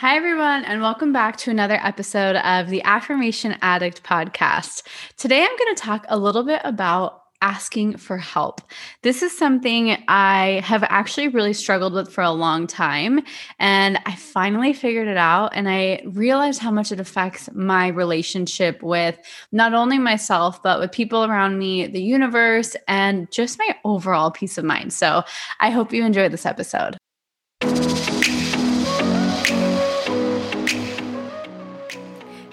Hi, everyone, and welcome back to another episode of the Affirmation Addict podcast. Today, I'm going to talk a little bit about asking for help. This is something I have actually really struggled with for a long time. And I finally figured it out. And I realized how much it affects my relationship with not only myself, but with people around me, the universe, and just my overall peace of mind. So I hope you enjoy this episode.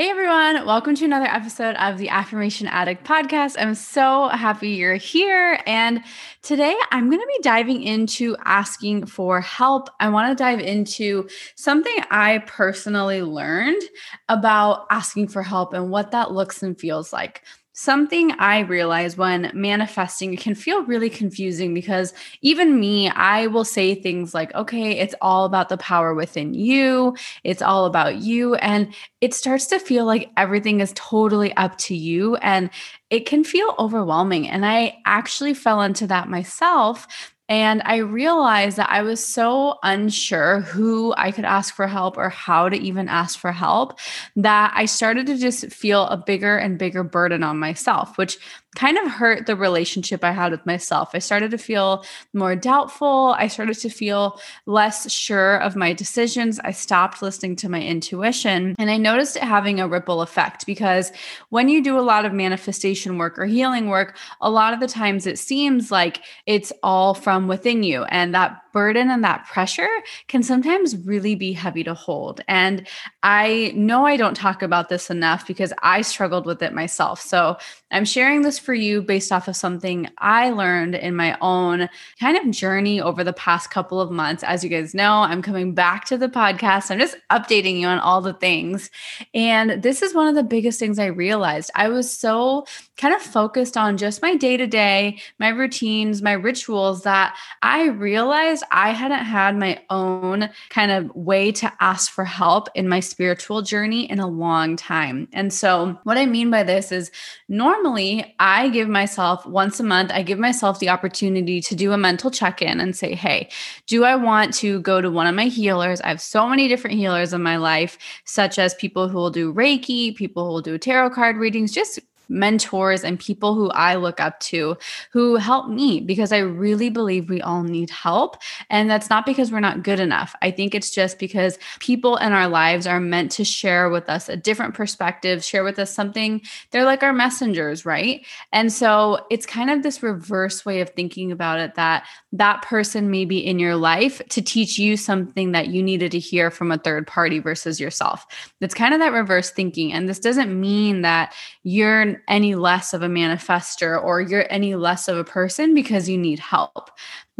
Hey everyone, welcome to another episode of the Affirmation Addict podcast. I'm so happy you're here. And today I'm going to be diving into asking for help. I want to dive into something I personally learned about asking for help and what that looks and feels like. Something I realize when manifesting can feel really confusing because even me, I will say things like, okay, it's all about the power within you, it's all about you. And it starts to feel like everything is totally up to you. And it can feel overwhelming. And I actually fell into that myself and I realized that I was so unsure who I could ask for help or how to even ask for help that I started to just feel a bigger and bigger burden on myself, which kind of hurt the relationship I had with myself. I started to feel more doubtful. I started to feel less sure of my decisions. I stopped listening to my intuition. And I noticed it having a ripple effect because when you do a lot of manifestation work or healing work, a lot of the times it seems like it's all from within you. And that burden and that pressure can sometimes really be heavy to hold. And I know I don't talk about this enough because I struggled with it myself. So I'm sharing this for you based off of something I learned in my own kind of journey over the past couple of months. As you guys know, I'm coming back to the podcast. I'm just updating you on all the things. And this is one of the biggest things I realized. I was so kind of focused on just my day to day, my routines, my rituals that I realized I hadn't had my own kind of way to ask for help in my spiritual journey in a long time. And so, what I mean by this is normally I give myself once a month, I give myself the opportunity to do a mental check in and say, hey, do I want to go to one of my healers? I have so many different healers in my life, such as people who will do Reiki, people who will do tarot card readings, just mentors and people who I look up to who help me because I really believe we all need help. And that's not because we're not good enough. I think it's just because people in our lives are meant to share with us a different perspective, share with us something. They're like our messengers, right? And so it's kind of this reverse way of thinking about it that that person may be in your life to teach you something that you needed to hear from a third party versus yourself. It's kind of that reverse thinking. And this doesn't mean that you're any less of a manifester or you're any less of a person because you need help.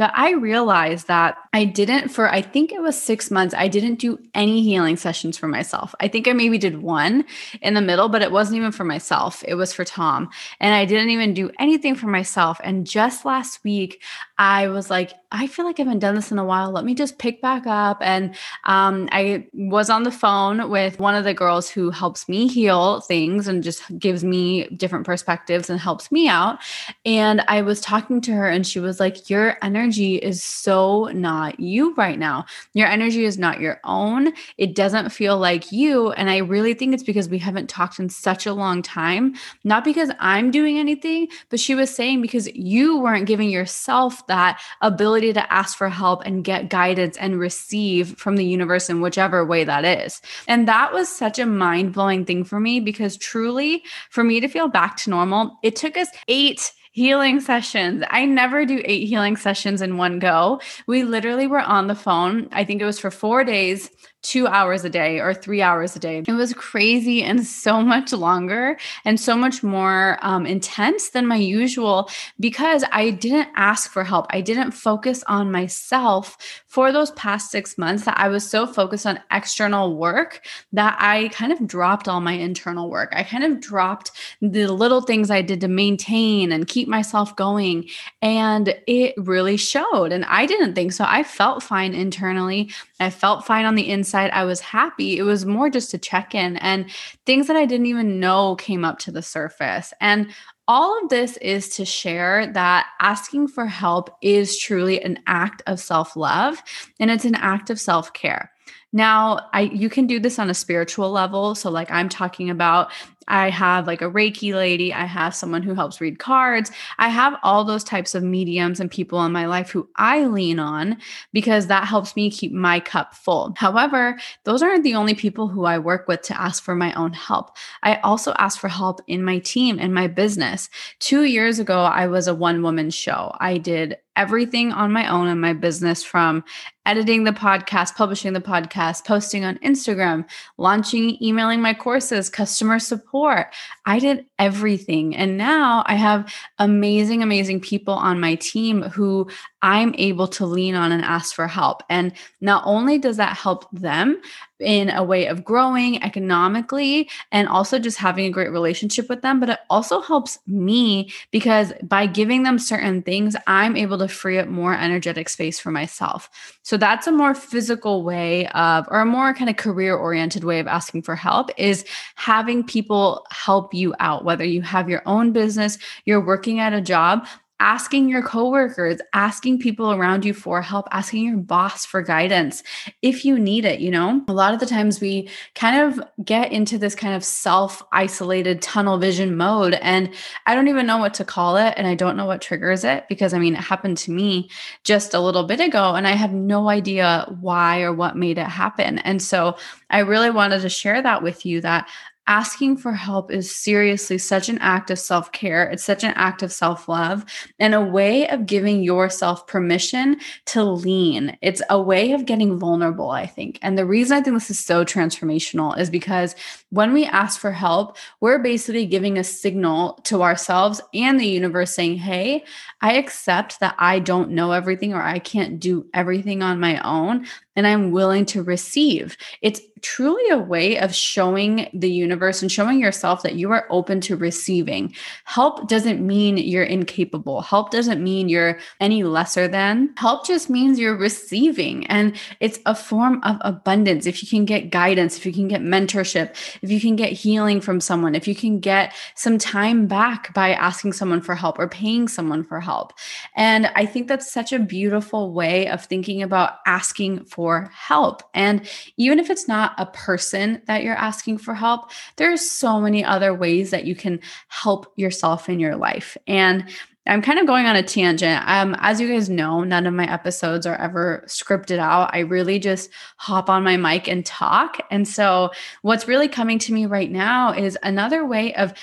But I realized that I didn't, for I think it was six months, I didn't do any healing sessions for myself. I think I maybe did one in the middle, but it wasn't even for myself. It was for Tom. And I didn't even do anything for myself. And just last week, I was like, I feel like I haven't done this in a while. Let me just pick back up. And um, I was on the phone with one of the girls who helps me heal things and just gives me different perspectives and helps me out. And I was talking to her, and she was like, Your energy energy is so not you right now. Your energy is not your own. It doesn't feel like you. And I really think it's because we haven't talked in such a long time, not because I'm doing anything, but she was saying because you weren't giving yourself that ability to ask for help and get guidance and receive from the universe in whichever way that is. And that was such a mind blowing thing for me because truly, for me to feel back to normal, it took us eight healing sessions. I never do eight healing sessions in one go. We literally were on the phone. I think it was for four days two hours a day or three hours a day. It was crazy and so much longer and so much more um, intense than my usual because I didn't ask for help. I didn't focus on myself for those past six months that I was so focused on external work that I kind of dropped all my internal work. I kind of dropped the little things I did to maintain and keep myself going. And it really showed. And I didn't think so. I felt fine internally. I felt fine on the inside. I was happy. It was more just to check in and things that I didn't even know came up to the surface. And all of this is to share that asking for help is truly an act of self love and it's an act of self care. Now, I you can do this on a spiritual level. So like I'm talking about I have like a Reiki lady, I have someone who helps read cards. I have all those types of mediums and people in my life who I lean on because that helps me keep my cup full. However, those aren't the only people who I work with to ask for my own help. I also ask for help in my team and my business. 2 years ago I was a one woman show. I did everything on my own in my business from editing the podcast, publishing the podcast, posting on Instagram, launching, emailing my courses, customer support. I did everything. And now I have amazing, amazing people on my team who I'm able to lean on and ask for help. And not only does that help them in a way of growing economically and also just having a great relationship with them, but it also helps me because by giving them certain things, I'm able to free up more energetic space for myself. So that's a more physical way of, or a more kind of career oriented way of asking for help is having people help you out, whether you have your own business, you're working at a job, asking your coworkers, asking people around you for help, asking your boss for guidance if you need it. You know, a lot of the times we kind of get into this kind of self isolated tunnel vision mode. And I don't even know what to call it. And I don't know what triggers it because I mean, it happened to me just a little bit ago. And I have no idea why or what made it happen. And so I really wanted to share that with you that asking for help is seriously such an act of self care. It's such an act of self love and a way of giving yourself permission to lean. It's a way of getting vulnerable, I think. And the reason I think this is so transformational is because when we ask for help, we're basically giving a signal to ourselves and the universe saying, Hey, I accept that I don't know everything or I can't do everything on my own and I'm willing to receive. It's truly a way of showing the universe and showing yourself that you are open to receiving. Help doesn't mean you're incapable. Help doesn't mean you're any lesser than. Help just means you're receiving. And it's a form of abundance. If you can get guidance, if you can get mentorship, if you can get healing from someone, if you can get some time back by asking someone for help or paying someone for help. And I think that's such a beautiful way of thinking about asking for help. And even if it's not a person that you're asking for help, there's so many other ways that you can help yourself in your life. And I'm kind of going on a tangent. Um, as you guys know, none of my episodes are ever scripted out. I really just hop on my mic and talk. And so, what's really coming to me right now is another way of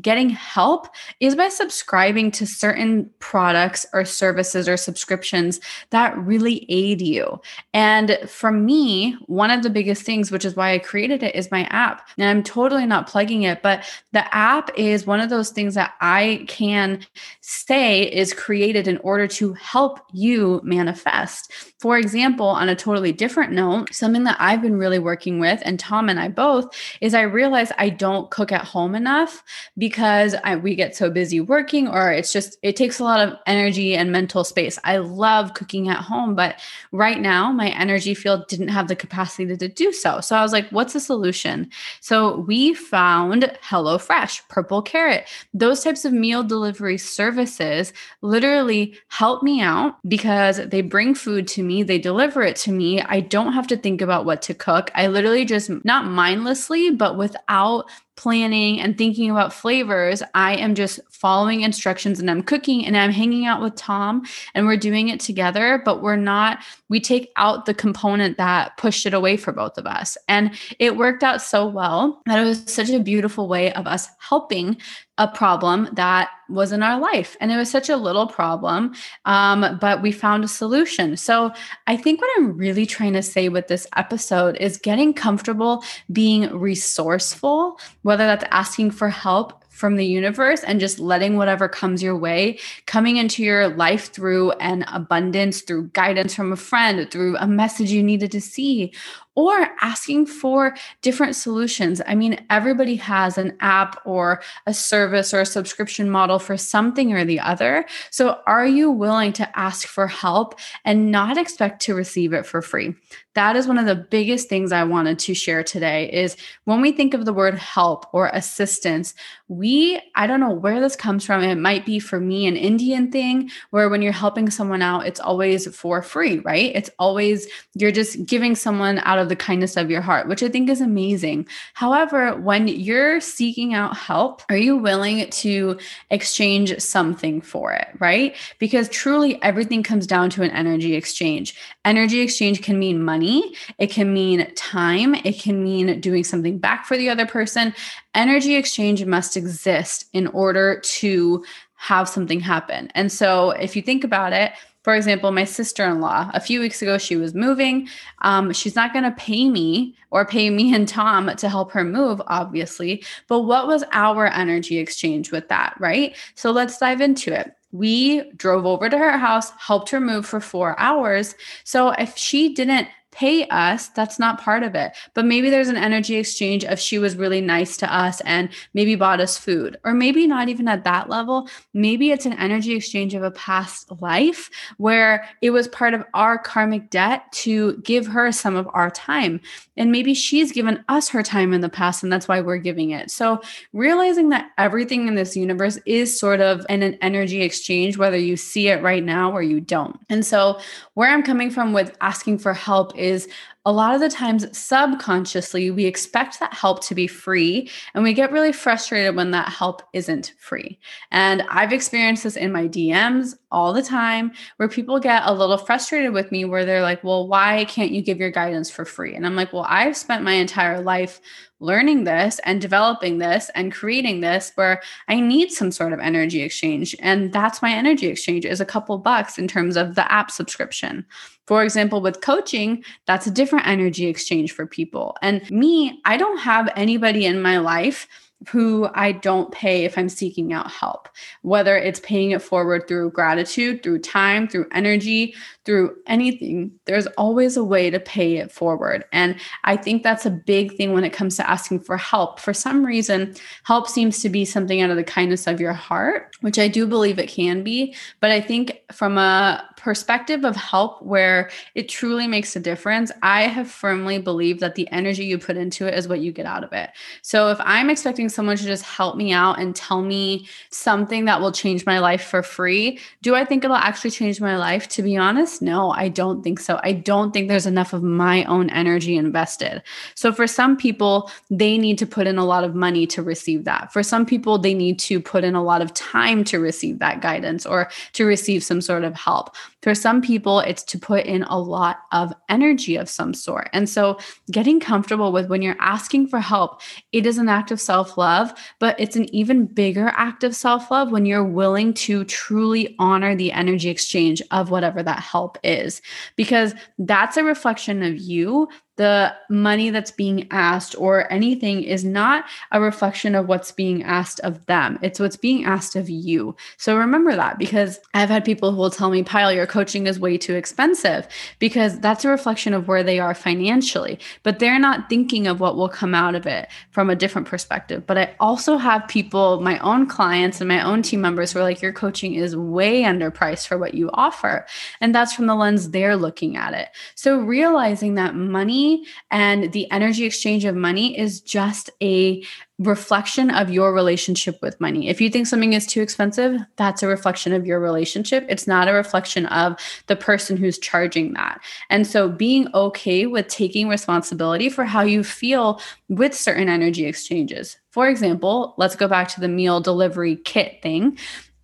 getting help is by subscribing to certain products or services or subscriptions that really aid you. And for me, one of the biggest things, which is why I created it, is my app. And I'm totally not plugging it, but the app is one of those things that I can say is created in order to help you manifest. For example, on a totally different note, something that I've been really working with, and Tom and I both, is I realize I don't cook at home enough because I, we get so busy working, or it's just, it takes a lot of energy and mental space. I love cooking at home, but right now my energy field didn't have the capacity to, to do so. So I was like, what's the solution? So we found HelloFresh, Purple Carrot, those types of meal delivery services literally help me out because they bring food to me, they deliver it to me. I don't have to think about what to cook. I literally just, not mindlessly, but without planning and thinking about flavors, I am just following instructions and I'm cooking and I'm hanging out with Tom and we're doing it together, but we're not, we take out the component that pushed it away for both of us. And it worked out so well that it was such a beautiful way of us helping a problem that was in our life. And it was such a little problem, um, but we found a solution. So I think what I'm really trying to say with this episode is getting comfortable being resourceful, whether that's asking for help from the universe and just letting whatever comes your way coming into your life through an abundance, through guidance from a friend, through a message you needed to see, or asking for different solutions. I mean, everybody has an app or a service or a subscription model for something or the other. So, are you willing to ask for help and not expect to receive it for free? That is one of the biggest things I wanted to share today is when we think of the word help or assistance, we I don't know where this comes from. It might be for me an Indian thing where when you're helping someone out, it's always for free, right? It's always you're just giving someone out of of the kindness of your heart, which I think is amazing. However, when you're seeking out help, are you willing to exchange something for it, right? Because truly everything comes down to an energy exchange. Energy exchange can mean money, it can mean time, it can mean doing something back for the other person. Energy exchange must exist in order to have something happen. And so if you think about it, for example, my sister in law, a few weeks ago, she was moving. Um, she's not going to pay me or pay me and Tom to help her move, obviously. But what was our energy exchange with that, right? So let's dive into it. We drove over to her house, helped her move for four hours. So if she didn't pay us, that's not part of it. But maybe there's an energy exchange of she was really nice to us and maybe bought us food, or maybe not even at that level. Maybe it's an energy exchange of a past life where it was part of our karmic debt to give her some of our time. And maybe she's given us her time in the past, and that's why we're giving it. So realizing that everything in this universe is sort of in an energy exchange, whether you see it right now or you don't. And so, where I'm coming from with asking for help is is a lot of the times subconsciously we expect that help to be free and we get really frustrated when that help isn't free. And I've experienced this in my DMs all the time where people get a little frustrated with me where they're like, "Well, why can't you give your guidance for free?" And I'm like, "Well, I've spent my entire life learning this and developing this and creating this where I need some sort of energy exchange. And that's my energy exchange is a couple bucks in terms of the app subscription. For example, with coaching, that's a different energy exchange for people. And me, I don't have anybody in my life who I don't pay if I'm seeking out help, whether it's paying it forward through gratitude, through time, through energy, through anything. There's always a way to pay it forward. And I think that's a big thing when it comes to asking for help. For some reason, help seems to be something out of the kindness of your heart, which I do believe it can be. But I think from a perspective of help where it truly makes a difference, I have firmly believed that the energy you put into it is what you get out of it. So if I'm expecting someone to just help me out and tell me something that will change my life for free, do I think it'll actually change my life? To be honest, no, I don't think so. I don't think there's enough of my own energy invested. So for some people, they need to put in a lot of money to receive that. For some people, they need to put in a lot of time to receive that guidance or to receive some sort of help. For some people, it's to put in a lot of energy of some sort. And so, getting comfortable with when you're asking for help, it is an act of self love, but it's an even bigger act of self love when you're willing to truly honor the energy exchange of whatever that help is, because that's a reflection of you the money that's being asked or anything is not a reflection of what's being asked of them. It's what's being asked of you. So remember that because I've had people who will tell me, Payal, your coaching is way too expensive because that's a reflection of where they are financially, but they're not thinking of what will come out of it from a different perspective. But I also have people, my own clients and my own team members who are like, your coaching is way underpriced for what you offer. And that's from the lens they're looking at it. So realizing that money and the energy exchange of money is just a reflection of your relationship with money. If you think something is too expensive, that's a reflection of your relationship. It's not a reflection of the person who's charging that. And so being okay with taking responsibility for how you feel with certain energy exchanges. For example, let's go back to the meal delivery kit thing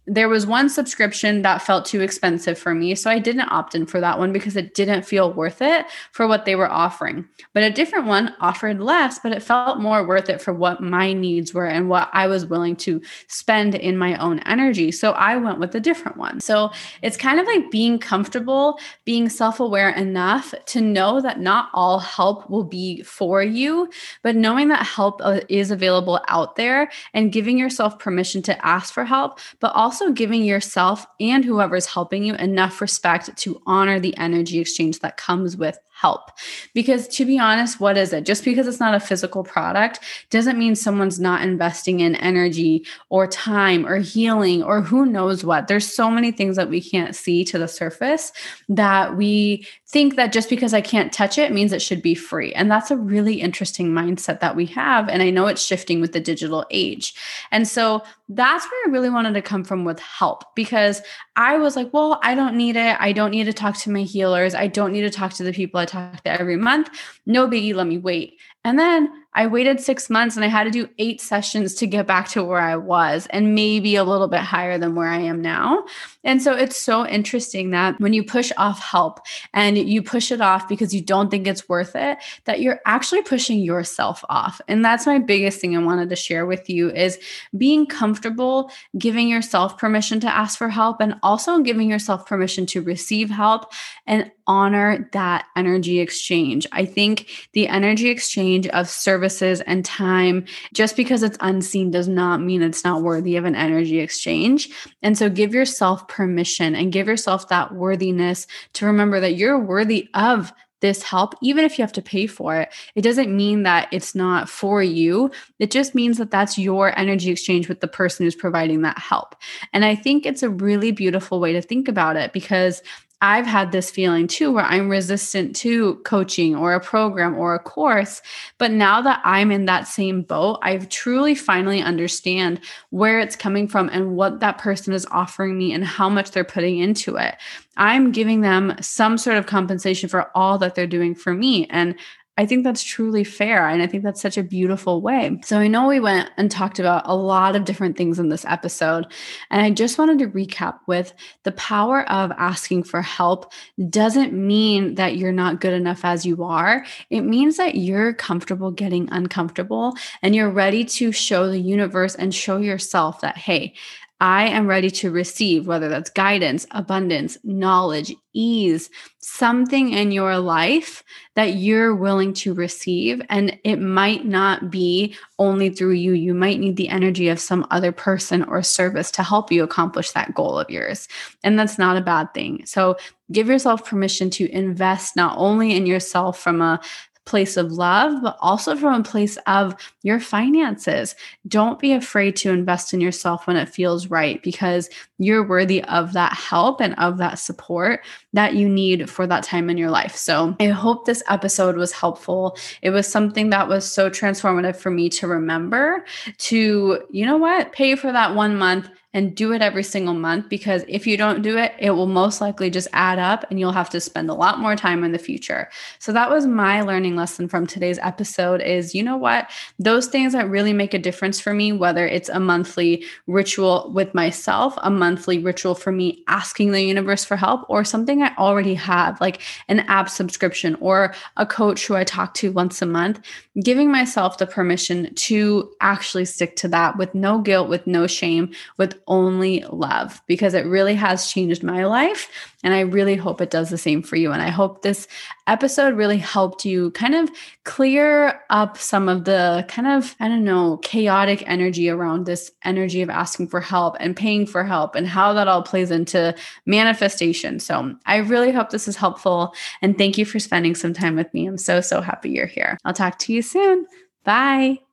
there was one subscription that felt too expensive for me. So I didn't opt in for that one because it didn't feel worth it for what they were offering. But a different one offered less, but it felt more worth it for what my needs were and what I was willing to spend in my own energy. So I went with a different one. So it's kind of like being comfortable, being self aware enough to know that not all help will be for you, but knowing that help uh, is available out there and giving yourself permission to ask for help, but also also giving yourself and whoever's helping you enough respect to honor the energy exchange that comes with help. Because to be honest, what is it? Just because it's not a physical product doesn't mean someone's not investing in energy or time or healing or who knows what. There's so many things that we can't see to the surface that we think that just because I can't touch it means it should be free. And that's a really interesting mindset that we have. And I know it's shifting with the digital age. And so that's where I really wanted to come from with help because I was like, well, I don't need it. I don't need to talk to my healers. I don't need to talk to the people I talk to every month. No biggie, let me wait. And then I waited six months and I had to do eight sessions to get back to where I was and maybe a little bit higher than where I am now. And so it's so interesting that when you push off help and you push it off because you don't think it's worth it, that you're actually pushing yourself off. And that's my biggest thing I wanted to share with you is being comfortable giving yourself permission to ask for help and also giving yourself permission to receive help and honor that energy exchange. I think the energy exchange of services and time, just because it's unseen, does not mean it's not worthy of an energy exchange. And so give yourself permission and give yourself that worthiness to remember that you're worthy of this help, even if you have to pay for it, it doesn't mean that it's not for you. It just means that that's your energy exchange with the person who's providing that help. And I think it's a really beautiful way to think about it because I've had this feeling too where I'm resistant to coaching or a program or a course. But now that I'm in that same boat, I've truly finally understand where it's coming from and what that person is offering me and how much they're putting into it. I'm giving them some sort of compensation for all that they're doing for me. And I think that's truly fair. And I think that's such a beautiful way. So I know we went and talked about a lot of different things in this episode. And I just wanted to recap with the power of asking for help doesn't mean that you're not good enough as you are. It means that you're comfortable getting uncomfortable and you're ready to show the universe and show yourself that, hey, I am ready to receive, whether that's guidance, abundance, knowledge, ease, something in your life that you're willing to receive. And it might not be only through you. You might need the energy of some other person or service to help you accomplish that goal of yours. And that's not a bad thing. So give yourself permission to invest not only in yourself from a place of love, but also from a place of your finances. Don't be afraid to invest in yourself when it feels right because you're worthy of that help and of that support that you need for that time in your life. So I hope this episode was helpful. It was something that was so transformative for me to remember to, you know what, pay for that one month and do it every single month because if you don't do it, it will most likely just add up and you'll have to spend a lot more time in the future. So that was my learning lesson from today's episode is you know what? Those things that really make a difference for me, whether it's a monthly ritual with myself, a monthly ritual for me asking the universe for help or something I already have like an app subscription or a coach who I talk to once a month, giving myself the permission to actually stick to that with no guilt, with no shame, with only love because it really has changed my life. And I really hope it does the same for you. And I hope this episode really helped you kind of clear up some of the kind of, I don't know, chaotic energy around this energy of asking for help and paying for help and how that all plays into manifestation. So I really hope this is helpful. And thank you for spending some time with me. I'm so, so happy you're here. I'll talk to you soon. Bye.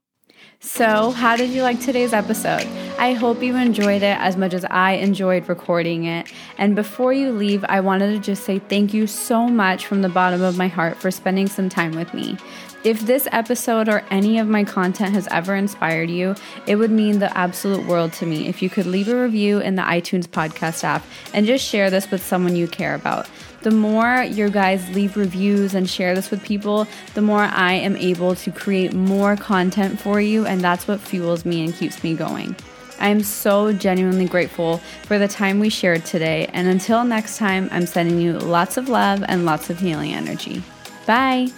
So, how did you like today's episode? I hope you enjoyed it as much as I enjoyed recording it. And before you leave, I wanted to just say thank you so much from the bottom of my heart for spending some time with me. If this episode or any of my content has ever inspired you, it would mean the absolute world to me if you could leave a review in the iTunes podcast app and just share this with someone you care about the more your guys leave reviews and share this with people, the more I am able to create more content for you. And that's what fuels me and keeps me going. I am so genuinely grateful for the time we shared today. And until next time, I'm sending you lots of love and lots of healing energy. Bye.